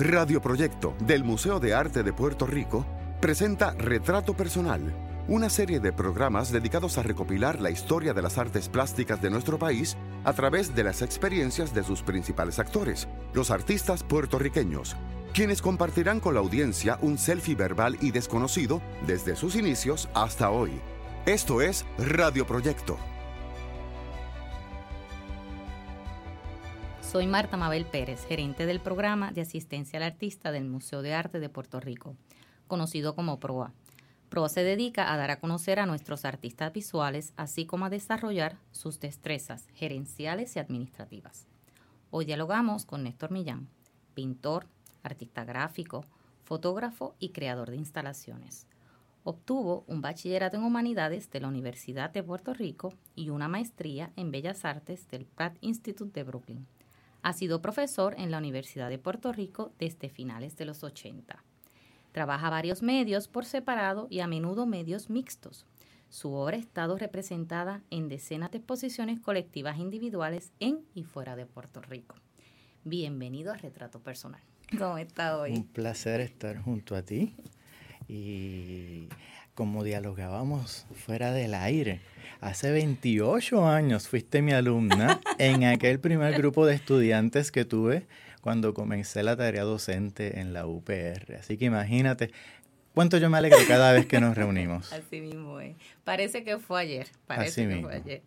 Radio Proyecto del Museo de Arte de Puerto Rico presenta Retrato Personal, una serie de programas dedicados a recopilar la historia de las artes plásticas de nuestro país a través de las experiencias de sus principales actores, los artistas puertorriqueños, quienes compartirán con la audiencia un selfie verbal y desconocido desde sus inicios hasta hoy. Esto es Radio Soy Marta Mabel Pérez, gerente del programa de asistencia al artista del Museo de Arte de Puerto Rico, conocido como PROA. PROA se dedica a dar a conocer a nuestros artistas visuales, así como a desarrollar sus destrezas gerenciales y administrativas. Hoy dialogamos con Néstor Millán, pintor, artista gráfico, fotógrafo y creador de instalaciones. Obtuvo un bachillerato en humanidades de la Universidad de Puerto Rico y una maestría en Bellas Artes del Pratt Institute de Brooklyn. Ha sido profesor en la Universidad de Puerto Rico desde finales de los 80. Trabaja varios medios por separado y a menudo medios mixtos. Su obra ha estado representada en decenas de exposiciones colectivas individuales en y fuera de Puerto Rico. Bienvenido a Retrato Personal. ¿Cómo está hoy? Un placer estar junto a ti. Y como dialogábamos fuera del aire, hace 28 años fuiste mi alumna en aquel primer grupo de estudiantes que tuve cuando comencé la tarea docente en la UPR. Así que imagínate cuánto yo me alegro cada vez que nos reunimos. Así mismo es. Parece que fue ayer. Parece que fue ayer.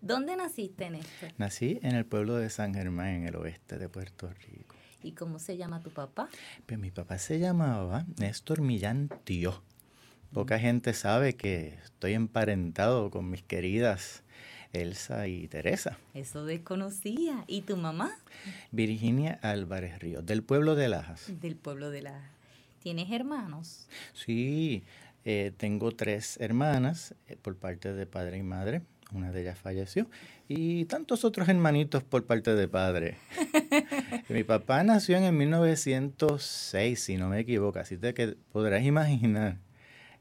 ¿Dónde naciste, Néstor? Nací en el pueblo de San Germán, en el oeste de Puerto Rico. ¿Y cómo se llama tu papá? Pues mi papá se llamaba Néstor Millán Tío. Poca gente sabe que estoy emparentado con mis queridas Elsa y Teresa. Eso desconocía. ¿Y tu mamá? Virginia Álvarez Ríos, del pueblo de Lajas. Del pueblo de Lajas. ¿Tienes hermanos? Sí, eh, tengo tres hermanas eh, por parte de padre y madre. Una de ellas falleció. Y tantos otros hermanitos por parte de padre. Mi papá nació en el 1906, si no me equivoco. Así que podrás imaginar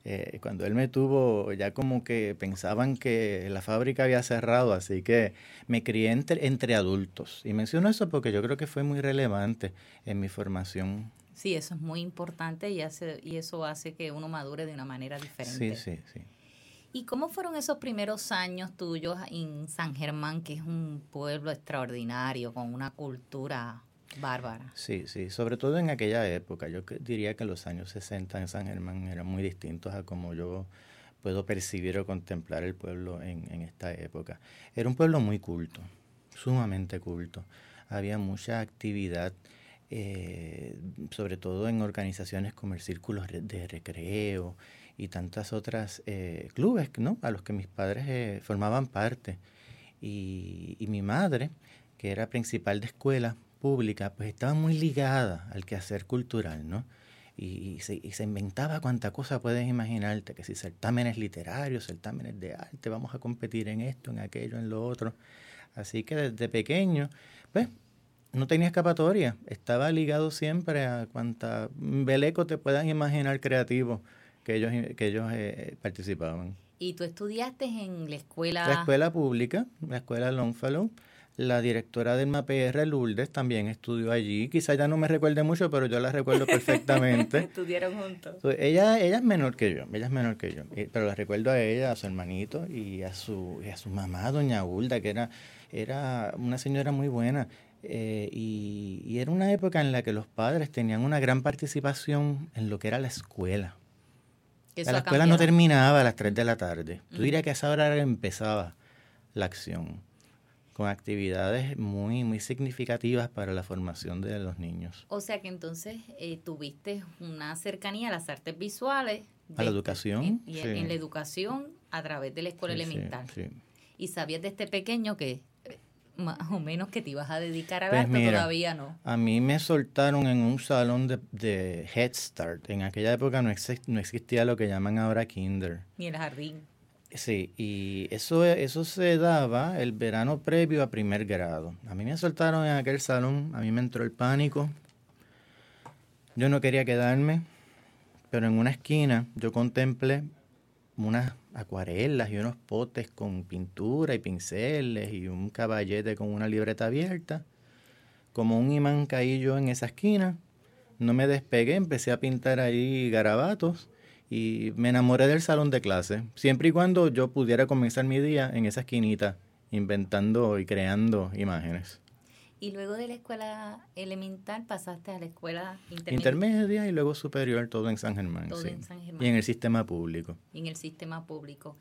eh, cuando él me tuvo, ya como que pensaban que la fábrica había cerrado, así que me crié entre, entre adultos. Y menciono eso porque yo creo que fue muy relevante en mi formación. Sí, eso es muy importante y, hace, y eso hace que uno madure de una manera diferente. Sí, sí, sí. ¿Y cómo fueron esos primeros años tuyos en San Germán, que es un pueblo extraordinario, con una cultura Bárbara. Sí, sí, sobre todo en aquella época. Yo diría que los años 60 en San Germán eran muy distintos a como yo puedo percibir o contemplar el pueblo en, esta época. Era un pueblo muy culto, sumamente culto. Había mucha actividad, eh, sobre todo en organizaciones como el Círculo de Recreo y tantas otras eh, clubes ¿no? a los que mis padres eh, formaban parte. Y mi madre, que era principal de escuela, pública, pues estaba muy ligada al quehacer cultural, ¿no? Y, se, y, se, inventaba cuánta cosa puedes imaginarte, que si certámenes literarios, certámenes de arte, vamos a competir en esto, en aquello, en lo otro. Así que desde pequeño, pues no tenía escapatoria, estaba ligado siempre a cuanta beleco te puedan imaginar creativo que ellos, que ellos eh, participaban. ¿Y tú estudiaste en la escuela? La escuela pública, la escuela Longfellow la directora del MAPR, Lourdes, también estudió allí. Quizá ya no me recuerde mucho, pero yo la recuerdo perfectamente. Estudiaron juntos. ella, ella es menor que yo, ella es menor que yo. Pero la recuerdo a ella, a su hermanito y a su, a su mamá, doña Hulda, que era, era una señora muy buena. Eh, y, y, era una época en la que los padres tenían una gran participación en lo que era la escuela. La escuela no terminaba a las 3 de la tarde. Tú dirías que a esa hora empezaba la acción con actividades muy, muy significativas para la formación de los niños. O sea que entonces eh, tuviste una cercanía a las artes visuales. a la educación. En, en, la educación a través de la escuela elemental. Sí, y sabías desde pequeño que eh, más o menos que te ibas a dedicar a pues arte, todavía no. A mí me soltaron en un salón de, de Head Start. En aquella época no, no existía lo que llaman ahora Kinder. Ni el jardín. Sí, y eso, eso se daba el verano previo a primer grado. A mí me soltaron en aquel salón, a mí me entró el pánico. Yo no quería quedarme, pero en una esquina yo contemplé unas acuarelas y unos potes con pintura y pinceles y un caballete con una libreta abierta. Como un imán caí yo en esa esquina no me despegué, empecé a pintar ahí garabatos y me enamoré del salón de clase, siempre y cuando yo pudiera comenzar mi día en esa esquinita, inventando y creando imágenes. Y luego de la escuela elemental pasaste a la escuela intermedia. Intermedia y luego superior, todo en San Germán. Todo en San Germán. Y en el sistema público. en el sistema público.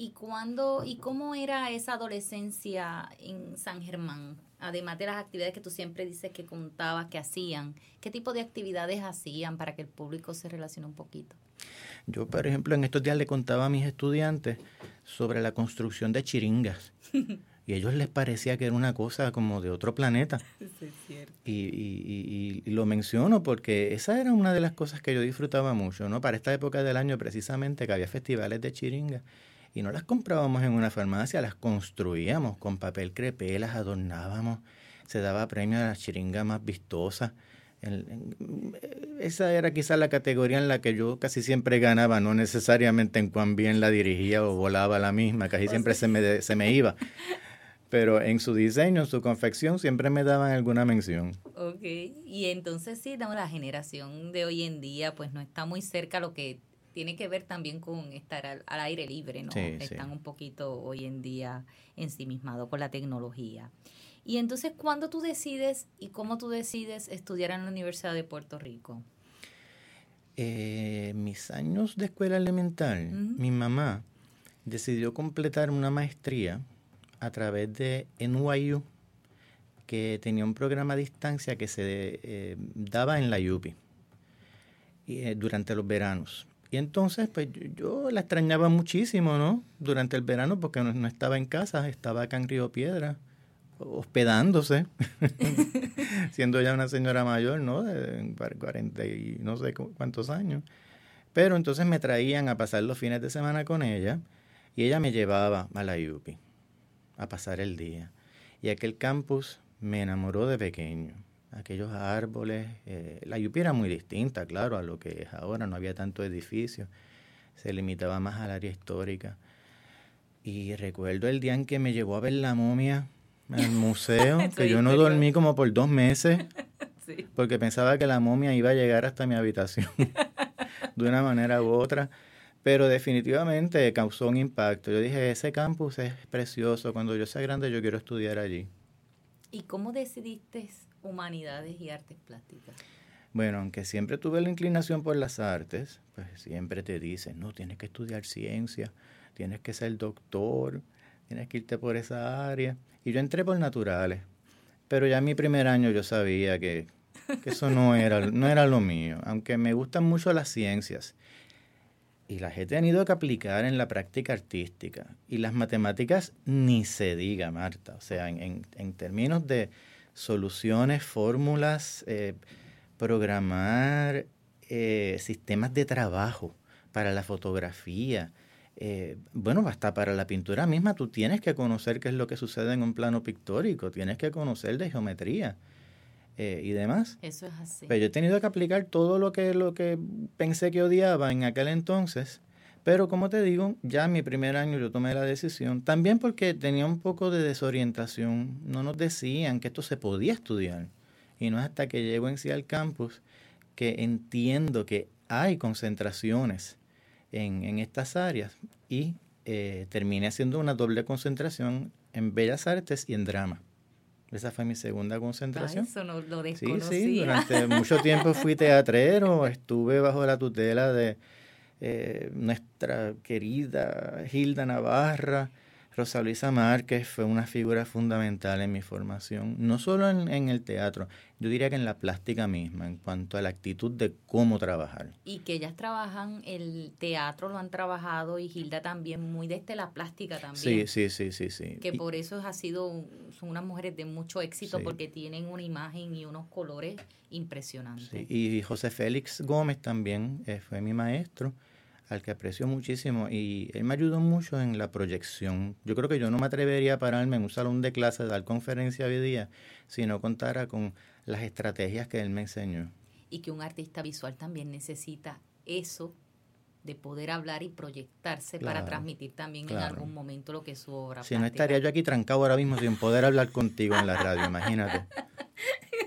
¿Y cuándo y cómo era esa adolescencia en San Germán? Además de las actividades que tú siempre dices que contabas que hacían, ¿qué tipo de actividades hacían para que el público se relacione un poquito? Yo, por ejemplo, en estos días le contaba a mis estudiantes sobre la construcción de chiringas. y a ellos les parecía que era una cosa como de otro planeta. Y, lo menciono porque esa era una de las cosas que yo disfrutaba mucho, ¿no? Para esta época del año precisamente que había festivales de chiringa y no las comprábamos en una farmacia, las construíamos con papel crepé, las adornábamos, se daba premio a la chiringa más vistosa. esa era quizás la categoría en la que yo casi siempre ganaba, no necesariamente en cuán bien la dirigía o volaba la misma, casi siempre se me, se me iba pero en su diseño, en su confección, siempre me daban alguna mención. Ok, y entonces sí, la generación de hoy en día, pues no está muy cerca lo que tiene que ver también con estar al, aire libre, ¿no? Están un poquito hoy en día ensimismados con la tecnología. Y entonces, ¿cuándo tú decides y cómo tú decides estudiar en la Universidad de Puerto Rico? Eh, mis años de escuela elemental, mi mamá decidió completar una maestría a través de NYU, que tenía un programa a distancia que se eh, daba en la UPI eh, durante los veranos. Y entonces, pues yo, la extrañaba muchísimo, ¿no? Durante el verano, porque no, estaba en casa, estaba acá en Río Piedra, hospedándose, siendo ya una señora mayor, ¿no? De 40 y no sé cuántos años. Pero entonces me traían a pasar los fines de semana con ella y ella me llevaba a la UPI a pasar el día. Y aquel campus me enamoró de pequeño. Aquellos árboles, eh, la Yupi era muy distinta, claro, a lo que es ahora, no había tanto edificio, se limitaba más al área histórica. Y recuerdo el día en que me llevó a ver la momia en el museo, que yo no dormí como por dos meses, porque pensaba que la momia iba a llegar hasta mi habitación de una manera u otra. Pero definitivamente causó un impacto. Yo dije, ese campus es precioso, cuando yo sea grande yo quiero estudiar allí. ¿Y cómo decidiste humanidades y artes plásticas? Bueno, aunque siempre tuve la inclinación por las artes, pues siempre te dicen, no, tienes que estudiar ciencia, tienes que ser doctor, tienes que irte por esa área. Y yo entré por naturales, pero ya en mi primer año yo sabía que, que eso no era, no era lo mío, aunque me gustan mucho las ciencias y las he tenido que aplicar en la práctica artística. Y las matemáticas ni se diga, Marta. O sea, en, términos de soluciones, fórmulas, eh, programar eh, sistemas de trabajo para la fotografía. Eh, bueno, hasta para la pintura misma tú tienes que conocer qué es lo que sucede en un plano pictórico, tienes que conocer de geometría. Y demás. Eso es así. Pero yo he tenido que aplicar todo lo que, lo que pensé que odiaba en aquel entonces. Pero como te digo, ya en mi primer año yo tomé la decisión, también porque tenía un poco de desorientación. No nos decían que esto se podía estudiar. Y no es hasta que llego en sí al campus que entiendo que hay concentraciones en, en estas áreas y eh, terminé haciendo una doble concentración en Bellas Artes y en Drama. Esa fue mi segunda concentración. eso no lo desconocía. Sí, sí, durante mucho tiempo fui teatrero, estuve bajo la tutela de eh, nuestra querida Hilda Navarra, Rosa Luisa Márquez fue una figura fundamental en mi formación, no solo en, el teatro, yo diría que en la plástica misma, en cuanto a la actitud de cómo trabajar. Y que ellas trabajan, el teatro lo han trabajado y Hilda también, muy desde la plástica también. Sí, sí, sí, sí. sí. Que por eso ha sido, son unas mujeres de mucho éxito porque tienen una imagen y unos colores impresionantes. Y José Félix Gómez también eh, fue mi maestro al que aprecio muchísimo y él me ayudó mucho en la proyección. Yo creo que yo no me atrevería a pararme en un salón de clase, dar conferencia hoy día, si no contara con las estrategias que él me enseñó. Y que un artista visual también necesita eso de poder hablar y proyectarse para transmitir también en algún momento lo que es su obra. Si no estaría yo aquí trancado ahora mismo sin poder hablar contigo en la radio, imagínate.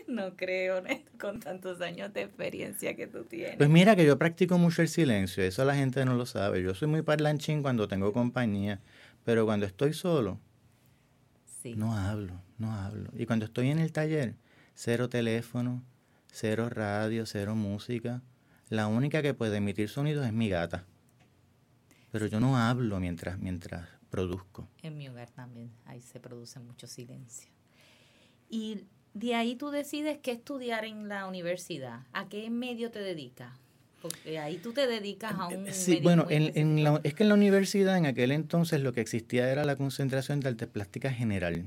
No creo, con tantos años de experiencia que tú tienes. Pues mira que yo practico mucho el silencio, eso la gente no lo sabe. Yo soy muy parlanchín cuando tengo compañía, pero cuando estoy solo, no hablo, no hablo. Y cuando estoy en el taller, cero teléfono, cero radio, cero música. La única que puede emitir sonidos es mi gata. Pero yo no hablo mientras, mientras produzco. En mi hogar también, ahí se produce mucho silencio. Y de ahí tú decides qué estudiar en la universidad. ¿A qué medio te dedicas? Porque ahí tú te dedicas a un... Sí, bueno, en, la, es que en la universidad en aquel entonces lo que existía era la concentración de artes plásticas general.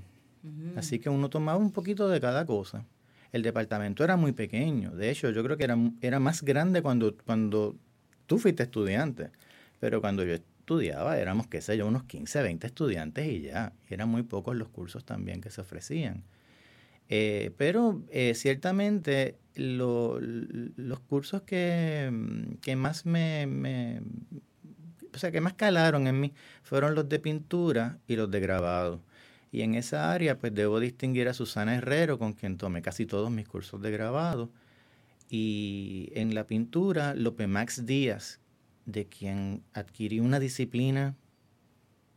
Así que uno tomaba un poquito de cada cosa. El departamento era muy pequeño. De hecho, yo creo que era, era más grande cuando, cuando tú fuiste estudiante. Pero cuando yo estudiaba éramos, qué sé yo, unos 15, 20 estudiantes y ya. Eran muy pocos los cursos también que se ofrecían. Eh, pero eh, ciertamente los cursos que, más me, o sea, que más calaron en mí fueron los de pintura y los de grabado. Y en esa área, pues debo distinguir a Susana Herrero, con quien tomé casi todos mis cursos de grabado. Y en la pintura, Lope Max Díaz, de quien adquirí una disciplina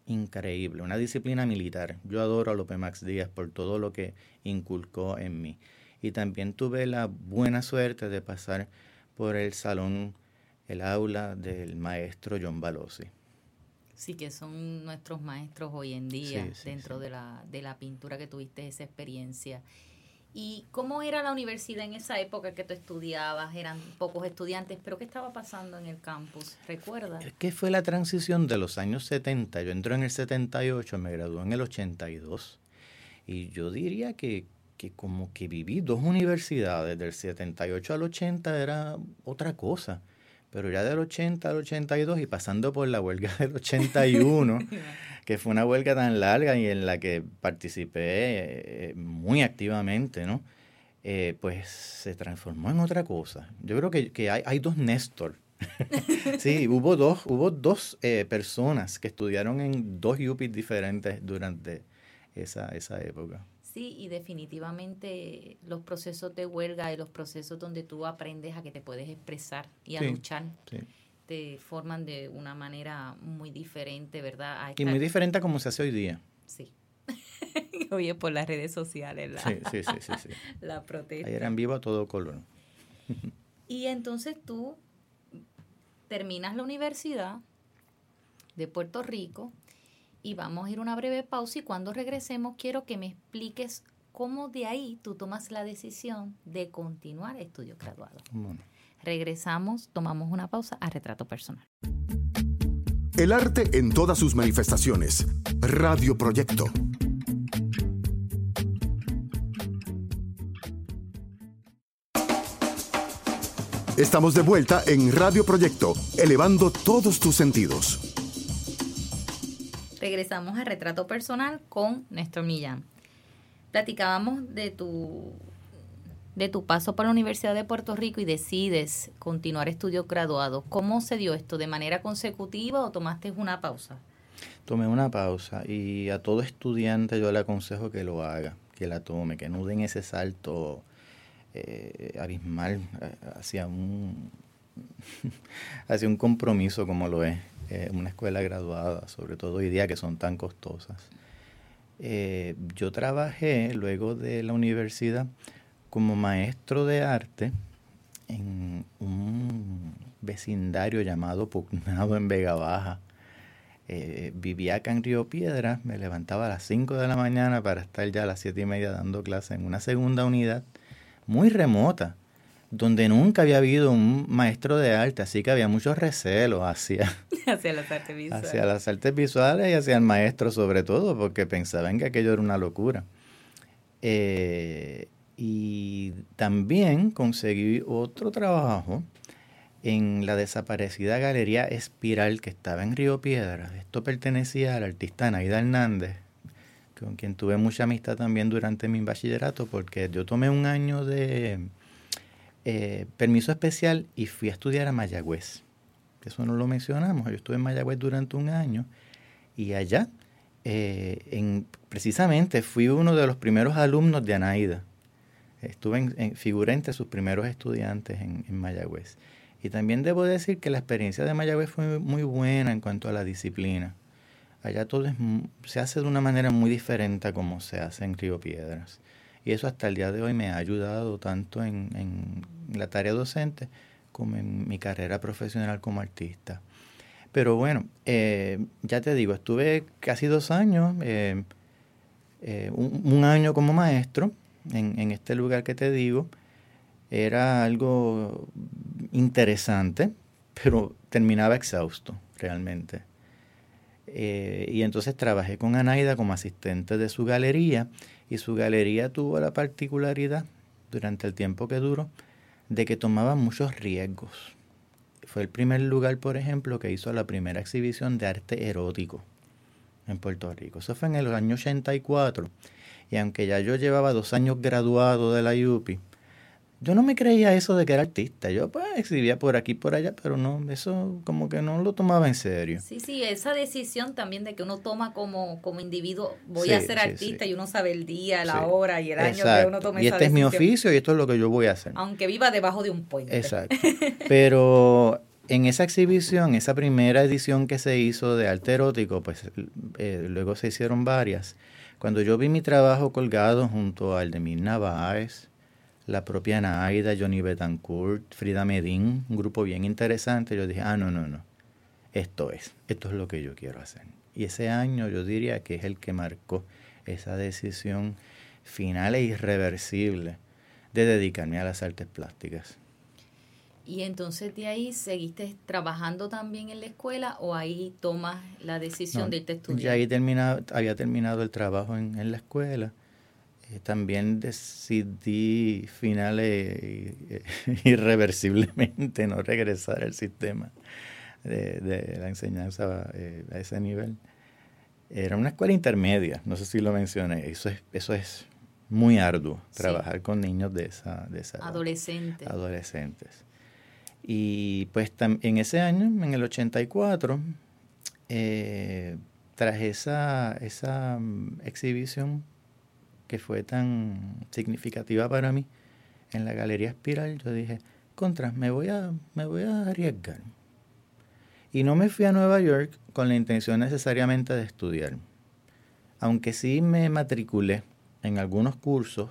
increíble, una disciplina militar. Yo adoro a Lope Max Díaz por todo lo que inculcó en mí. Y también tuve la buena suerte de pasar por el salón, el aula del maestro John Balossi. Sí, que son nuestros maestros hoy en día dentro De, la, de la pintura que tuviste esa experiencia. ¿Y cómo era la universidad en esa época que tú estudiabas? Eran pocos estudiantes, pero ¿qué estaba pasando en el campus? ¿Recuerdas? Es que fue la transición de los años 70. Yo entré en el 78, me gradué en el 82. Y yo diría que, que como que viví dos universidades, del 78 al 80 era otra cosa. Pero ya del 80 al 82 y pasando por la huelga del 81 que fue una huelga tan larga y en la que participé eh, muy activamente, ¿no? Eh, pues se transformó en otra cosa. Yo creo que, hay, dos Néstor. sí, hubo dos, hubo dos eh, personas que estudiaron en dos UPIs diferentes durante esa, esa época. Sí, y definitivamente los procesos de huelga y los procesos donde tú aprendes a que te puedes expresar y a luchar. Sí te forman de una manera muy diferente, ¿verdad? Y muy diferente a como se hace hoy día. Sí. Oye, por las redes sociales. La, sí, sí, sí, sí, La protesta. Ahí eran vivo a todo color. y entonces tú terminas la universidad de Puerto Rico y vamos a ir a una breve pausa y cuando regresemos quiero que me expliques cómo de ahí tú tomas la decisión de continuar estudios graduados. Bueno. Regresamos, tomamos una pausa a retrato personal. El arte en todas sus manifestaciones. Radio Proyecto. Estamos de vuelta en Radio Proyecto, elevando todos tus sentidos. Regresamos a Retrato Personal con Néstor Millán. Platicábamos de tu de tu paso por la Universidad de Puerto Rico y decides continuar estudios graduados, ¿cómo se dio esto? ¿De manera consecutiva o tomaste una pausa? Tomé una pausa y a todo estudiante yo le aconsejo que lo haga, que la tome, que no den ese salto eh, abismal eh, hacia un, hacia un compromiso como lo es eh, una escuela graduada, sobre todo hoy día que son tan costosas. yo trabajé luego de la universidad como maestro de arte en un vecindario llamado Pugnado en Vega Baja. Eh, vivía acá en Río Piedra, me levantaba a las 5 de la mañana para estar ya a las 7 y media dando clase en una segunda unidad muy remota, donde nunca había habido un maestro de arte, así que había muchos recelos hacia, hacia las artes visuales. Hacia las artes visuales y hacia el maestro sobre todo, porque pensaban que aquello era una locura. Eh, y también conseguí otro trabajo en la desaparecida Galería Espiral que estaba en Río Piedra. Esto pertenecía al artista Naida Hernández, con quien tuve mucha amistad también durante mi bachillerato, porque yo tomé un año de eh, permiso especial y fui a estudiar a Mayagüez. Eso no lo mencionamos. Yo estuve en Mayagüez durante un año y allá, eh, en, precisamente, fui uno de los primeros alumnos de Anaida Estuve en, figuré entre sus primeros estudiantes en, en, Mayagüez. Y también debo decir que la experiencia de Mayagüez fue muy buena en cuanto a la disciplina. Allá todo se hace de una manera muy diferente a como se hace en Río Piedras. Y eso hasta el día de hoy me ha ayudado tanto en, en la tarea docente como en mi carrera profesional como artista. Pero bueno, eh, ya te digo, estuve casi dos años, eh, eh, un, año como maestro en, este lugar que te digo. Era algo interesante, pero terminaba exhausto realmente. y entonces trabajé con Anaida como asistente de su galería y su galería tuvo la particularidad durante el tiempo que duró de que tomaba muchos riesgos fue el primer lugar, por ejemplo, que hizo la primera exhibición de arte erótico en Puerto Rico. Eso fue en el año 84. Y aunque ya yo llevaba dos años graduado de la UPI, yo no me creía eso de que era artista. Yo pues exhibía por aquí por allá, pero no, eso como que no lo tomaba en serio. Sí, sí, esa decisión también de que uno toma como, como individuo, voy a ser artista y uno sabe el día, la hora y el año que uno toma y este es mi oficio y esto es lo que yo voy a hacer. Aunque viva debajo de un puente. Exacto. Pero en esa exhibición, esa primera edición que se hizo de arte erótico, pues eh, luego se hicieron varias. Cuando yo vi mi trabajo colgado junto al de Mirna Báez, la propia Naida, Johnny Betancourt, Frida Medín, un grupo bien interesante. Yo dije, ah, no, no, no, esto es, esto es lo que yo quiero hacer. Y ese año yo diría que es el que marcó esa decisión final e irreversible de dedicarme a las artes plásticas. ¿Y entonces de ahí seguiste trabajando también en la escuela o ahí tomas la decisión de irte a estudiar? Ya ahí terminado, había terminado el trabajo en, en la escuela eh, también decidí finales irreversiblemente no regresar al sistema de, la enseñanza eh, a ese nivel. Era una escuela intermedia, no sé si lo mencioné, eso es, eso es muy arduo, trabajar con niños de esa, de esa Adolescentes. Adolescentes. Y pues en ese año, en el 84, eh, traje esa, esa mm, exhibición que fue tan significativa para mí en la Galería Espiral, yo dije, contra, me voy a, me voy a arriesgar. Y no me fui a Nueva York con la intención necesariamente de estudiar. Aunque sí me matriculé en algunos cursos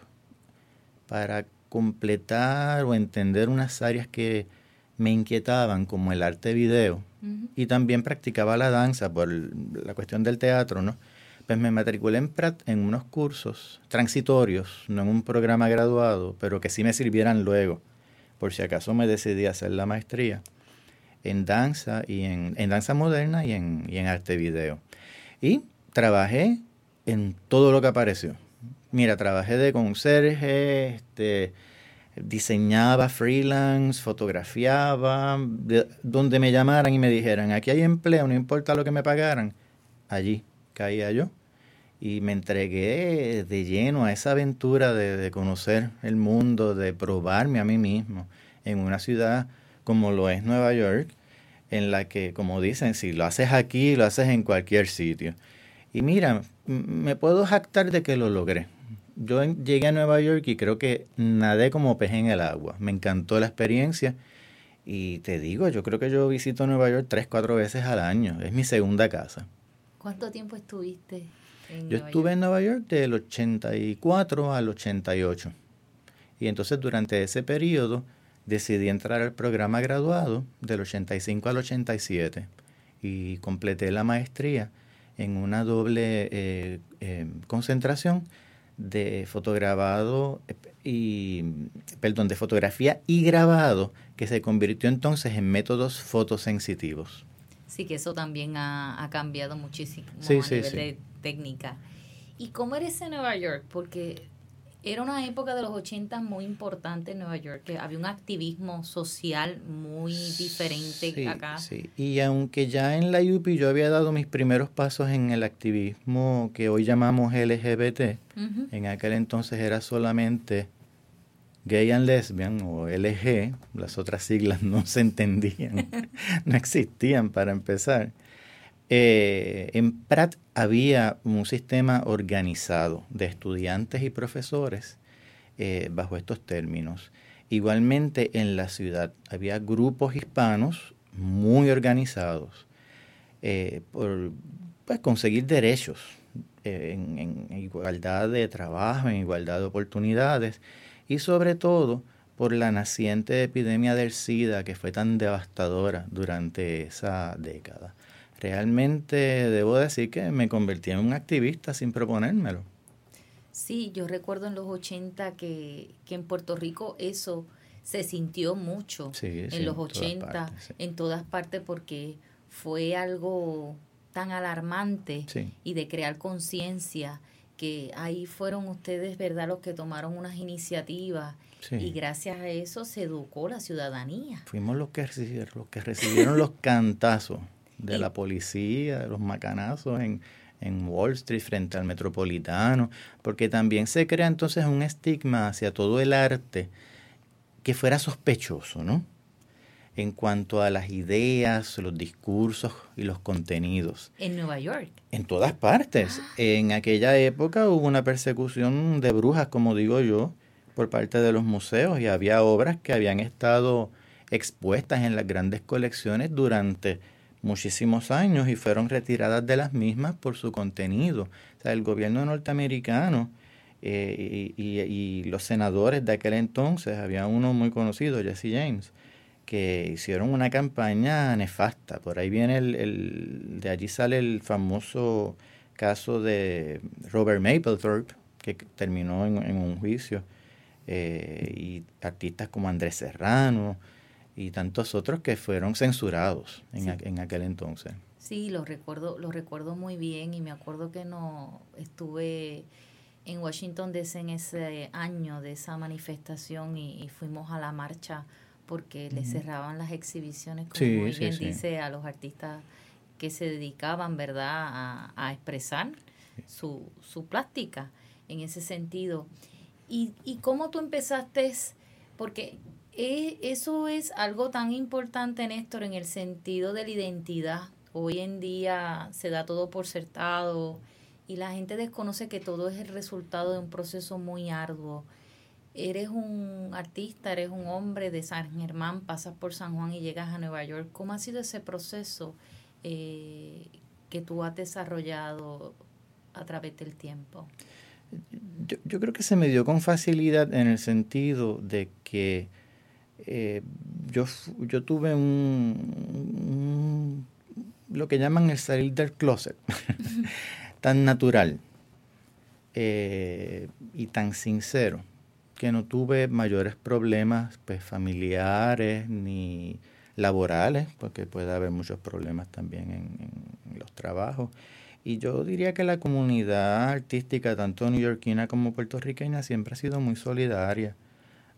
para completar o entender unas áreas que me inquietaban, como el arte video, y también practicaba la danza por la cuestión del teatro, ¿no? Pues me matriculé en unos cursos transitorios, no en un programa graduado, pero que sí me sirvieran luego, por si acaso me decidí a hacer la maestría en danza y en, danza moderna y en, y en arte video. Y trabajé en todo lo que apareció. Mira, trabajé de conserje, este, diseñaba freelance, fotografiaba, donde me llamaran y me dijeran, aquí hay empleo, no importa lo que me pagaran, allí caía yo y me entregué de lleno a esa aventura de, conocer el mundo, de probarme a mí mismo en una ciudad como lo es Nueva York, en la que, como dicen, si lo haces aquí, lo haces en cualquier sitio. Y mira, me puedo jactar de que lo logré. Yo llegué a Nueva York y creo que nadé como pez en el agua. Me encantó la experiencia. Y te digo, yo creo que yo visito Nueva York tres, cuatro veces al año. Es mi segunda casa. ¿Cuánto tiempo estuviste yo estuve en Nueva York del 84 al 88. Y entonces durante ese periodo decidí entrar al programa graduado del 85 al 87 y completé la maestría en una doble eh, eh, concentración de fotograbado eh, y perdón de fotografía y grabado que se convirtió entonces en métodos fotosensitivos. Sí, que eso también ha, cambiado muchísimo a nivel de técnica. ¿Y cómo eres en Nueva York? Porque era una época de los 80 muy importante en Nueva York, que había un activismo social muy diferente acá. Sí, y aunque ya en la UP yo había dado mis primeros pasos en el activismo que hoy llamamos LGBT, en aquel entonces era solamente gay and lesbian o LG, las otras siglas no se entendían, no existían para empezar. Eh, en Pratt había un sistema organizado de estudiantes y profesores eh, bajo estos términos. Igualmente en la ciudad había grupos hispanos muy organizados eh, por pues, conseguir derechos en, igualdad de trabajo, en igualdad de oportunidades y sobre todo por la naciente epidemia del SIDA que fue tan devastadora durante esa década. Realmente debo decir que me convertí en un activista sin proponérmelo. Sí, yo recuerdo en los 80 que, que en Puerto Rico eso se sintió mucho en los 80, en todas partes, porque fue algo tan alarmante y de crear conciencia que ahí fueron ustedes, ¿verdad?, los que tomaron unas iniciativas y gracias a eso se educó la ciudadanía. Fuimos los que, los que recibieron los cantazos de la policía, de los macanazos en, en Wall Street frente al metropolitano, porque también se crea entonces un estigma hacia todo el arte que fuera sospechoso, ¿no? En cuanto a las ideas, los discursos y los contenidos. En Nueva York. En todas partes. Ah. En aquella época hubo una persecución de brujas, como digo yo, por parte de los museos y había obras que habían estado expuestas en las grandes colecciones durante muchísimos años y fueron retiradas de las mismas por su contenido. O sea, el gobierno norteamericano eh, y, los senadores de aquel entonces, había uno muy conocido, Jesse James, que hicieron una campaña nefasta. Por ahí viene el, de allí sale el famoso caso de Robert Mapplethorpe, que terminó en, un juicio, eh, y artistas como Andrés Serrano, y tantos otros que fueron censurados en, en aquel entonces. Sí, lo recuerdo, lo recuerdo muy bien y me acuerdo que no estuve en Washington DC en ese año de esa manifestación y, fuimos a la marcha porque le cerraban las exhibiciones, como muy bien dice, a los artistas que se dedicaban, ¿verdad?, a, a expresar su, su plástica en ese sentido. ¿Y, y cómo tú empezaste? Porque eso es algo tan importante, Néstor, en el sentido de la identidad. Hoy en día se da todo por certado y la gente desconoce que todo es el resultado de un proceso muy arduo. Eres un artista, eres un hombre de San Germán, pasas por San Juan y llegas a Nueva York. ¿Cómo ha sido ese proceso eh, que tú has desarrollado a través del tiempo? Yo, creo que se me dio con facilidad en el sentido de que eh, yo, yo tuve un, lo que llaman el salir del closet, tan natural eh, y tan sincero, que no tuve mayores problemas pues, familiares ni laborales, porque puede haber muchos problemas también en, en los trabajos. Y yo diría que la comunidad artística, tanto neoyorquina como puertorriqueña, siempre ha sido muy solidaria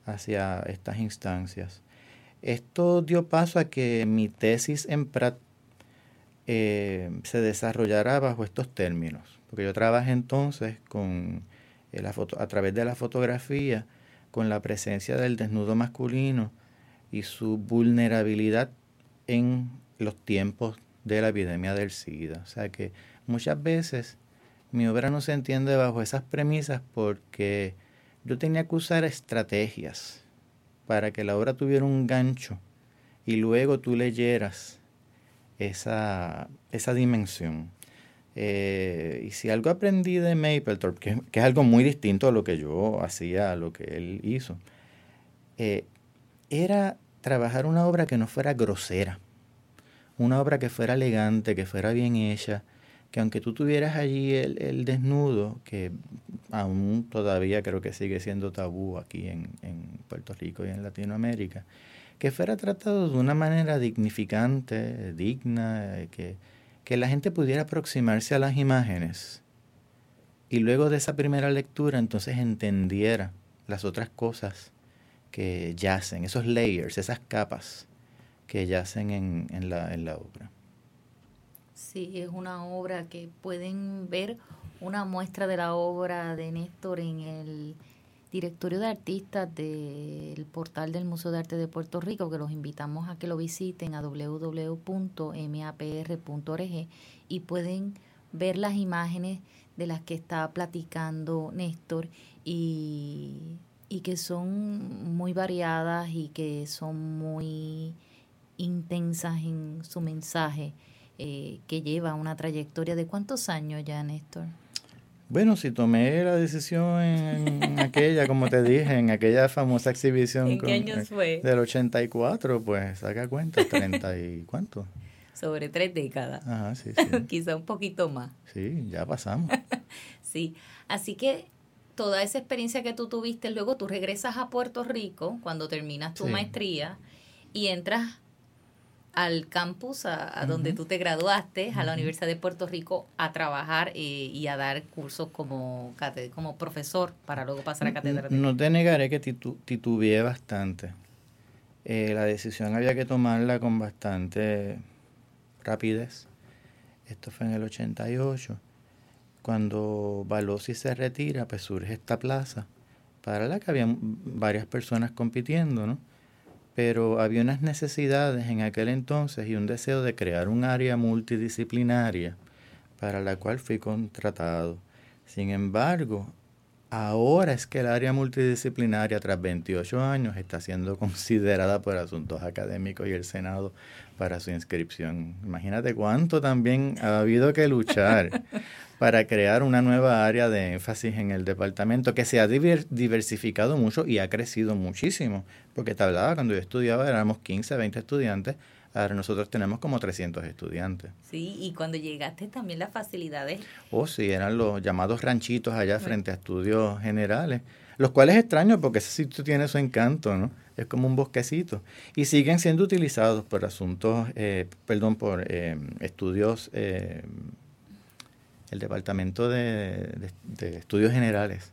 hacia estas instancias. Esto dio paso a que mi tesis en Pratt eh, se desarrollara bajo estos términos, porque yo trabajé entonces con eh, a través de la fotografía con la presencia del desnudo masculino y su vulnerabilidad en los tiempos de la epidemia del SIDA. O sea que muchas veces mi obra no se entiende bajo esas premisas porque yo tenía que usar estrategias para que la obra tuviera un gancho y luego tú leyeras esa, esa dimensión. Eh, y si algo aprendí de Mapplethorpe, que, que, es algo muy distinto a lo que yo hacía, a lo que él hizo, eh, era trabajar una obra que no fuera grosera, una obra que fuera elegante, que fuera bien hecha, que aunque tú tuvieras allí el, desnudo, que aún todavía creo que sigue siendo tabú aquí en, Puerto Rico y en Latinoamérica, que fuera tratado de una manera dignificante, digna, que, que la gente pudiera aproximarse a las imágenes y luego de esa primera lectura entonces entendiera las otras cosas que yacen, esos layers, esas capas que yacen en, en, la, en la obra. Sí, es una obra que pueden ver una muestra de la obra de Néstor en el directorio de artistas del portal del Museo de Arte de Puerto Rico, que los invitamos a que lo visiten a www.mapr.org y pueden ver las imágenes de las que está platicando Néstor y y que son muy variadas y que son muy intensas en su mensaje, eh, que lleva una trayectoria de cuántos años ya, Néstor. Bueno, si tomé la decisión en, aquella, como te dije, en aquella famosa exhibición. ¿En qué años fue? Del 84, pues saca cuenta, 30 y cuánto. Sobre tres décadas. Ajá, sí, sí. Quizá un poquito más. Sí, ya pasamos. sí, así que toda esa experiencia que tú tuviste, luego tú regresas a Puerto Rico cuando terminas tu maestría y entras al campus a, donde tú te graduaste, a la Universidad de Puerto Rico, a trabajar eh, y a dar cursos como, como profesor para luego pasar a catedrático. No te negaré que titubeé bastante. Eh, la decisión había que tomarla con bastante rapidez. Esto fue en el 88. Cuando Balosi se retira, pues surge esta plaza para la que había varias personas compitiendo, ¿no? Pero había unas necesidades en aquel entonces y un deseo de crear un área multidisciplinaria para la cual fui contratado. Sin embargo, ahora es que el área multidisciplinaria, tras 28 años, está siendo considerada por asuntos académicos y el Senado para su inscripción. Imagínate cuánto también ha habido que luchar para crear una nueva área de énfasis en el departamento que se ha diversificado mucho y ha crecido muchísimo. Porque te hablaba, cuando yo estudiaba éramos 15, 20 estudiantes, ahora nosotros tenemos como 300 estudiantes. Sí, y cuando llegaste también las facilidades. Oh, sí, eran los llamados ranchitos allá frente a estudios generales, los cuales es extraño porque ese sitio tiene su encanto, ¿no? Es como un bosquecito. Y siguen siendo utilizados por asuntos, eh, perdón, por eh, estudios eh, el Departamento de, Estudios Generales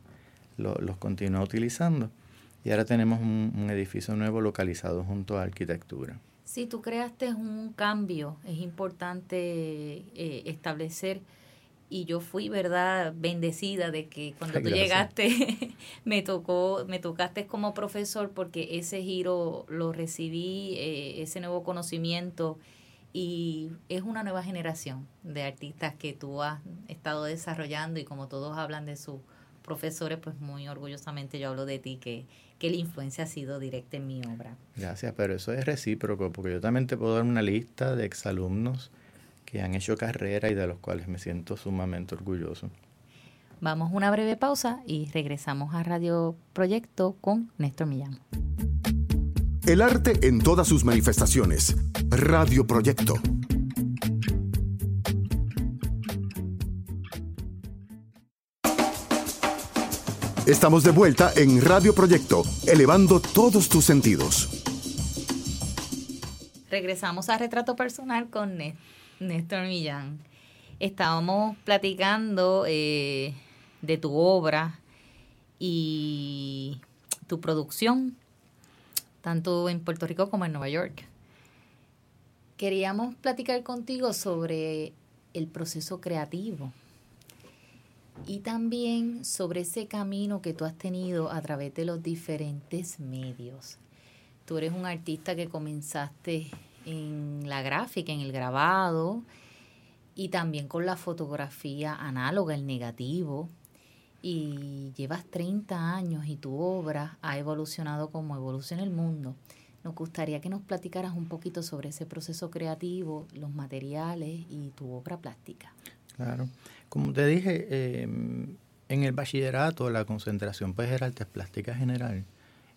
los continúa utilizando y ahora tenemos un, edificio nuevo localizado junto a arquitectura. Si tú creaste un cambio, es importante eh, establecer y yo fui verdad bendecida de que cuando tú llegaste me tocó me tocaste como profesor porque ese giro lo recibí eh, ese nuevo conocimiento y es una nueva generación de artistas que tú has estado desarrollando y como todos hablan de sus profesores, pues muy orgullosamente yo hablo de ti, que, que la influencia ha sido directa en mi obra. Gracias, pero eso es recíproco, porque yo también te puedo dar una lista de exalumnos que han hecho carrera y de los cuales me siento sumamente orgulloso. Vamos a una breve pausa y regresamos a Radio Proyecto con Néstor Millán. El arte en todas sus manifestaciones. Radio Proyecto. Estamos de vuelta en Radio Proyecto, elevando todos tus sentidos. Regresamos a Retrato Personal con Néstor Millán. Estábamos platicando eh, de tu obra y tu producción tanto en Puerto Rico como en Nueva York. Queríamos platicar contigo sobre el proceso creativo y también sobre ese camino que tú has tenido a través de los diferentes medios. Tú eres un artista que comenzaste en la gráfica, en el grabado y también con la fotografía análoga, el negativo y llevas 30 años y tu obra ha evolucionado como evoluciona el mundo. Nos gustaría que nos platicaras un poquito sobre ese proceso creativo, los materiales y tu obra plástica. Claro. Como te dije, em, en el bachillerato la concentración pues era artes plásticas general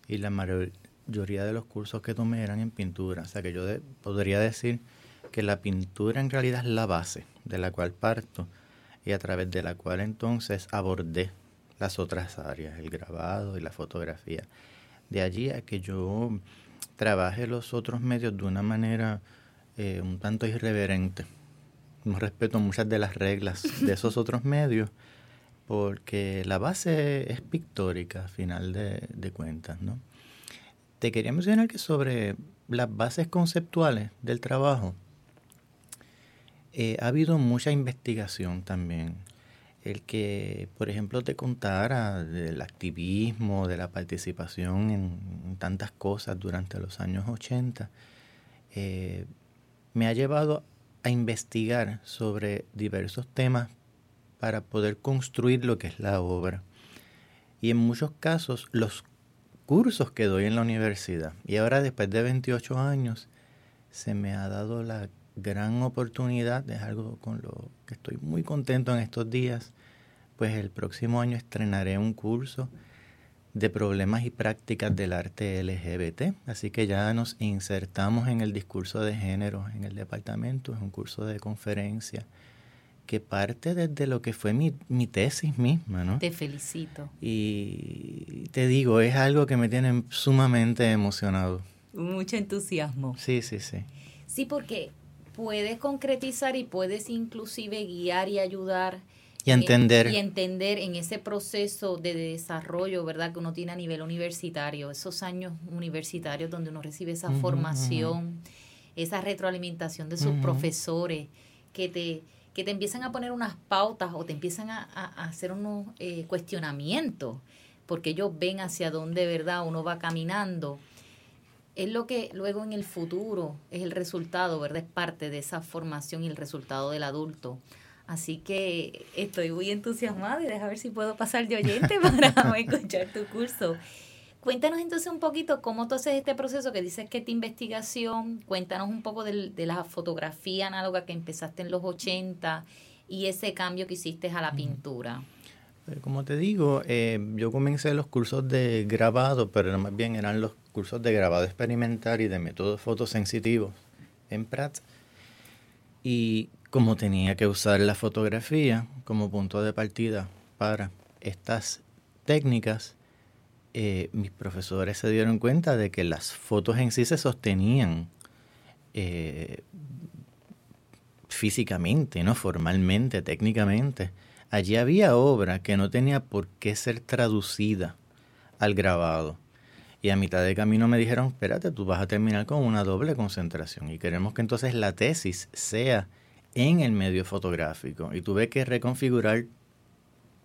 y la mayoría de los cursos que tomé eran en pintura. O sea que yo podría decir que la pintura en realidad es la base de la cual parto y a través de la cual entonces abordé las otras áreas, el grabado y la fotografía. De allí a que yo trabaje los otros medios de una manera eh, un tanto irreverente. No respeto muchas de las reglas de esos otros medios porque la base es pictórica a final de, cuentas. ¿no? Te quería mencionar que sobre las bases conceptuales del trabajo, eh, ha habido mucha investigación también. El que, por ejemplo, te contara del activismo, de la participación en, tantas cosas durante los años 80, eh, me ha llevado a investigar sobre diversos temas para poder construir lo que es la obra. Y en muchos casos los cursos que doy en la universidad. Y ahora, después de 28 años, se me ha dado la gran oportunidad, es algo con lo que estoy muy contento en estos días, pues el próximo año estrenaré un curso de problemas y prácticas del arte LGBT. Así que ya nos insertamos en el discurso de género en el departamento. Es un curso de conferencia que parte desde lo que fue mi, mi tesis misma, ¿no? Te felicito. Y te digo, es algo que me tiene sumamente emocionado. Mucho entusiasmo. Sí, sí, sí. Sí, porque puedes concretizar y puedes inclusive guiar y ayudar y entender. y entender en ese proceso de desarrollo, ¿verdad? Que uno tiene a nivel universitario, esos años universitarios donde uno recibe esa formación, esa retroalimentación de sus profesores, que te, que te empiezan a poner unas pautas o te empiezan a, hacer unos eh, cuestionamientos, porque ellos ven hacia dónde, ¿verdad? Uno va caminando. Es lo que luego en el futuro es el resultado, ¿verdad? Es parte de esa formación y el resultado del adulto. Así que estoy muy entusiasmada y deja ver si puedo pasar de oyente para escuchar tu curso. Cuéntanos entonces un poquito cómo tú haces este proceso que dices que es investigación. Cuéntanos un poco de, la fotografía análoga que empezaste en los 80 y ese cambio que hiciste a la pintura. Pues, como te digo, eh, yo comencé los cursos de grabado, pero más bien eran los cursos de grabado experimental y de métodos fotosensitivos en Prats. Y como tenía que usar la fotografía como punto de partida para estas técnicas, eh, mis profesores se dieron cuenta de que las fotos en sí se sostenían eh, físicamente, no formalmente, técnicamente. Allí había obra que no tenía por qué ser traducida al grabado. Y a mitad de camino me dijeron, espérate, tú vas a terminar con una doble concentración y queremos que entonces la tesis sea en el medio fotográfico y tuve que reconfigurar